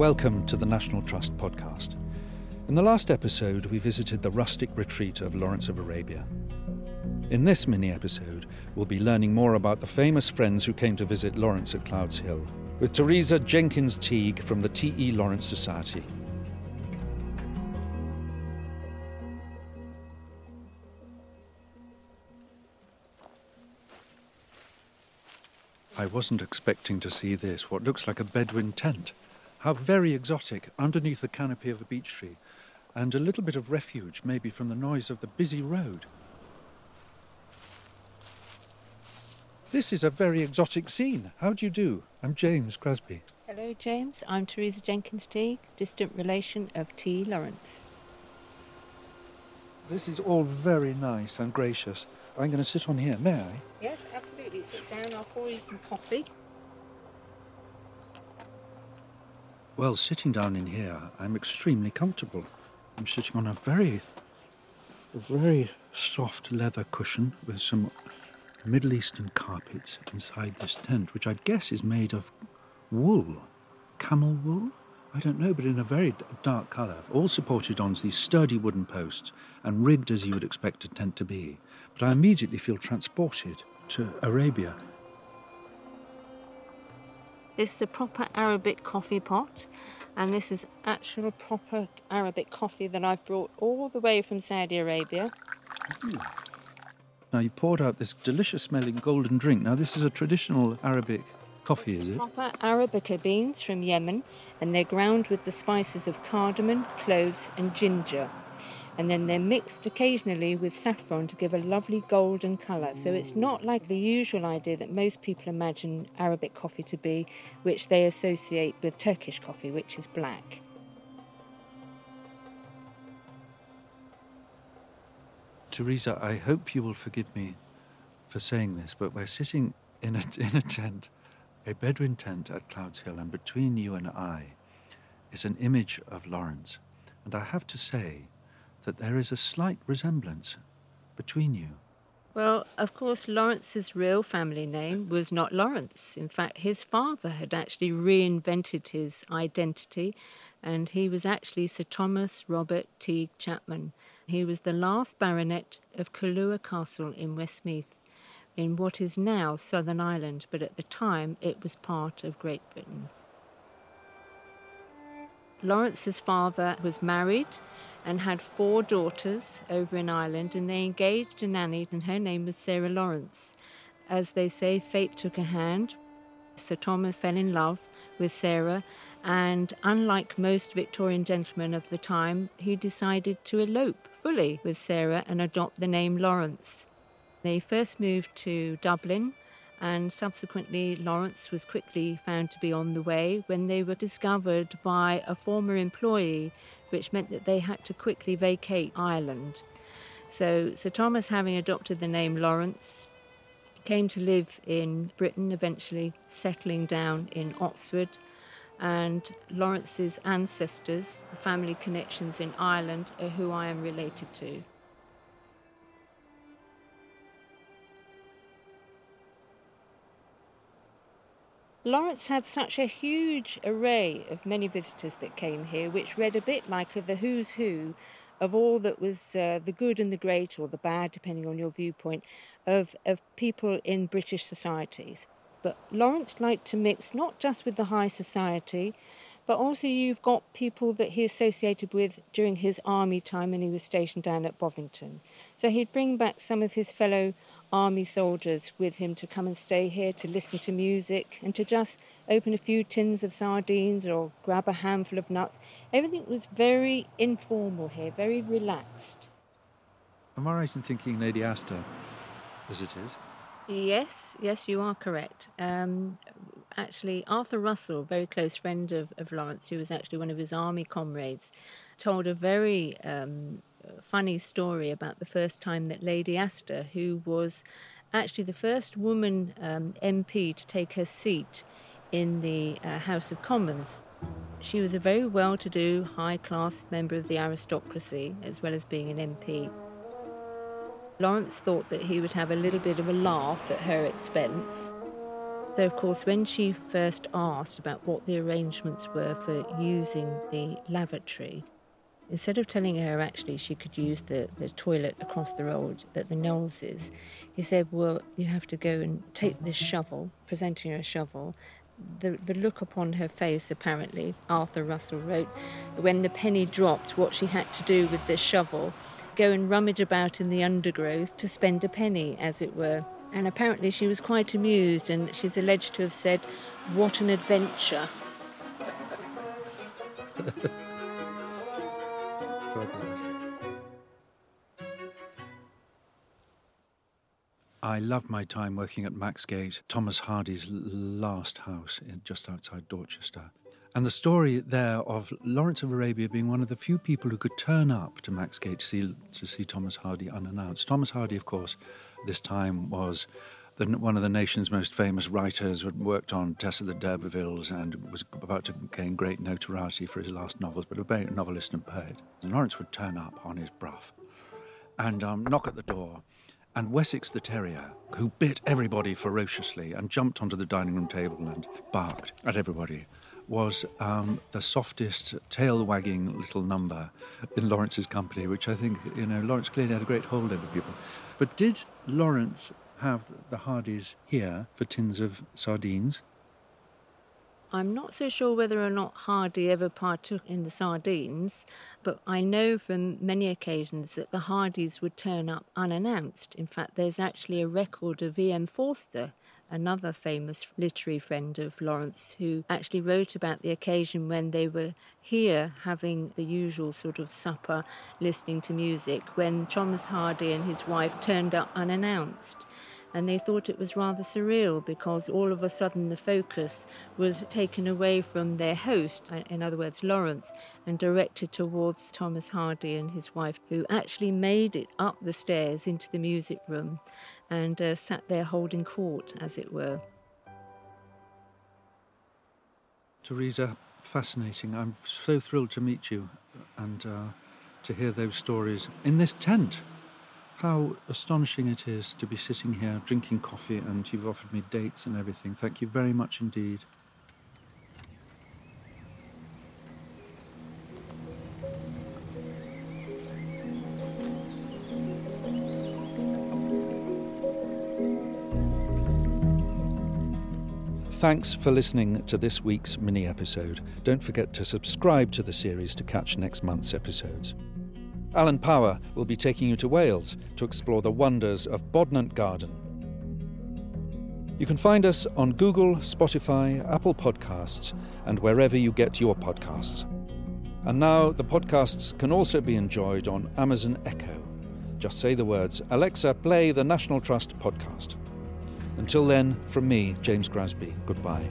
Welcome to the National Trust podcast. In the last episode, we visited the rustic retreat of Lawrence of Arabia. In this mini episode, we'll be learning more about the famous friends who came to visit Lawrence at Clouds Hill with Teresa Jenkins Teague from the T.E. Lawrence Society. I wasn't expecting to see this, what looks like a Bedouin tent. How very exotic, underneath the canopy of a beech tree, and a little bit of refuge, maybe from the noise of the busy road. This is a very exotic scene. How do you do? I'm James Grasby. Hello, James. I'm Teresa Jenkins Teague, distant relation of T. Lawrence. This is all very nice and gracious. I'm going to sit on here, may I? Yes, absolutely. Sit down. I'll pour you some coffee. Well, sitting down in here, I'm extremely comfortable. I'm sitting on a very, very soft leather cushion with some Middle Eastern carpets inside this tent, which I guess is made of wool, camel wool. I don't know, but in a very dark colour, all supported on these sturdy wooden posts and rigged as you would expect a tent to be. But I immediately feel transported to Arabia. This is a proper Arabic coffee pot, and this is actual proper Arabic coffee that I've brought all the way from Saudi Arabia. Now you poured out this delicious smelling golden drink. Now this is a traditional Arabic coffee, is it? Proper Arabica beans from Yemen, and they're ground with the spices of cardamom, cloves, and ginger. And then they're mixed occasionally with saffron to give a lovely golden colour. So it's not like the usual idea that most people imagine Arabic coffee to be, which they associate with Turkish coffee, which is black. Teresa, I hope you will forgive me for saying this, but we're sitting in a, in a tent, a Bedouin tent at Clouds Hill, and between you and I is an image of Lawrence. And I have to say that there is a slight resemblance between you. Well, of course, Lawrence's real family name was not Lawrence. In fact, his father had actually reinvented his identity, and he was actually Sir Thomas Robert Teague Chapman. He was the last baronet of Killua Castle in Westmeath, in what is now Southern Ireland, but at the time it was part of Great Britain. Lawrence's father was married and had four daughters over in Ireland, and they engaged a nanny, and her name was Sarah Lawrence. As they say, fate took a hand. Sir Thomas fell in love with Sarah, and unlike most Victorian gentlemen of the time, he decided to elope fully with Sarah and adopt the name Lawrence. They first moved to Dublin, and subsequently Lawrence was quickly found to be on the way when they were discovered by a former employee, which meant that they had to quickly vacate Ireland. So Sir Thomas, having adopted the name Lawrence, came to live in Britain, eventually settling down in Oxford. And Lawrence's ancestors, the family connections in Ireland, are who I am related to. Lawrence had such a huge array of many visitors that came here, which read a bit like the who's who of all that was uh, the good and the great, or the bad, depending on your viewpoint, of, of people in British societies. But Lawrence liked to mix not just with the high society, but also you've got people that he associated with during his army time when he was stationed down at Bovington. So he'd bring back some of his fellow army soldiers with him to come and stay here to listen to music and to just open a few tins of sardines or grab a handful of nuts. Everything was very informal here, very relaxed. Am I right in thinking Lady Astor visited? Yes, yes, you are correct. Um, actually, Arthur Russell, a very close friend of, of Lawrence, who was actually one of his army comrades, told a very um, funny story about the first time that Lady Astor, who was actually the first woman um, MP to take her seat in the uh, House of Commons. She was a very well to do, high class member of the aristocracy, as well as being an MP. Lawrence thought that he would have a little bit of a laugh at her expense. So, of course, when she first asked about what the arrangements were for using the lavatory, instead of telling her actually she could use the, the toilet across the road at the Knowleses, he said, Well, you have to go and take this shovel, presenting her a shovel. The, the look upon her face, apparently, Arthur Russell wrote, when the penny dropped, what she had to do with this shovel, go and rummage about in the undergrowth to spend a penny, as it were. And apparently she was quite amused, and she's alleged to have said, What an adventure! I love my time working at Maxgate, Thomas Hardy's last house just outside Dorchester. And the story there of Lawrence of Arabia being one of the few people who could turn up to Maxgate to see, to see Thomas Hardy unannounced. Thomas Hardy, of course, this time was the, one of the nation's most famous writers, had worked on Tess of the D'Urbervilles and was about to gain great notoriety for his last novels, but a great novelist and poet. And Lawrence would turn up on his Brough and um, knock at the door and Wessex the Terrier, who bit everybody ferociously and jumped onto the dining room table and barked at everybody, was um, the softest, tail wagging little number in Lawrence's company, which I think, you know, Lawrence clearly had a great hold over people. But did Lawrence have the Hardys here for tins of sardines? I'm not so sure whether or not Hardy ever partook in the sardines, but I know from many occasions that the Hardys would turn up unannounced. In fact, there's actually a record of E.M. Forster, another famous literary friend of Lawrence, who actually wrote about the occasion when they were here having the usual sort of supper, listening to music, when Thomas Hardy and his wife turned up unannounced. And they thought it was rather surreal because all of a sudden the focus was taken away from their host, in other words, Lawrence, and directed towards Thomas Hardy and his wife, who actually made it up the stairs into the music room and uh, sat there holding court, as it were. Teresa, fascinating. I'm so thrilled to meet you and uh, to hear those stories in this tent how astonishing it is to be sitting here drinking coffee and you've offered me dates and everything. Thank you very much indeed. Thanks for listening to this week's mini episode. Don't forget to subscribe to the series to catch next month's episodes. Alan Power will be taking you to Wales to explore the wonders of Bodnant Garden. You can find us on Google, Spotify, Apple Podcasts, and wherever you get your podcasts. And now the podcasts can also be enjoyed on Amazon Echo. Just say the words Alexa, play the National Trust podcast. Until then, from me, James Grasby, goodbye.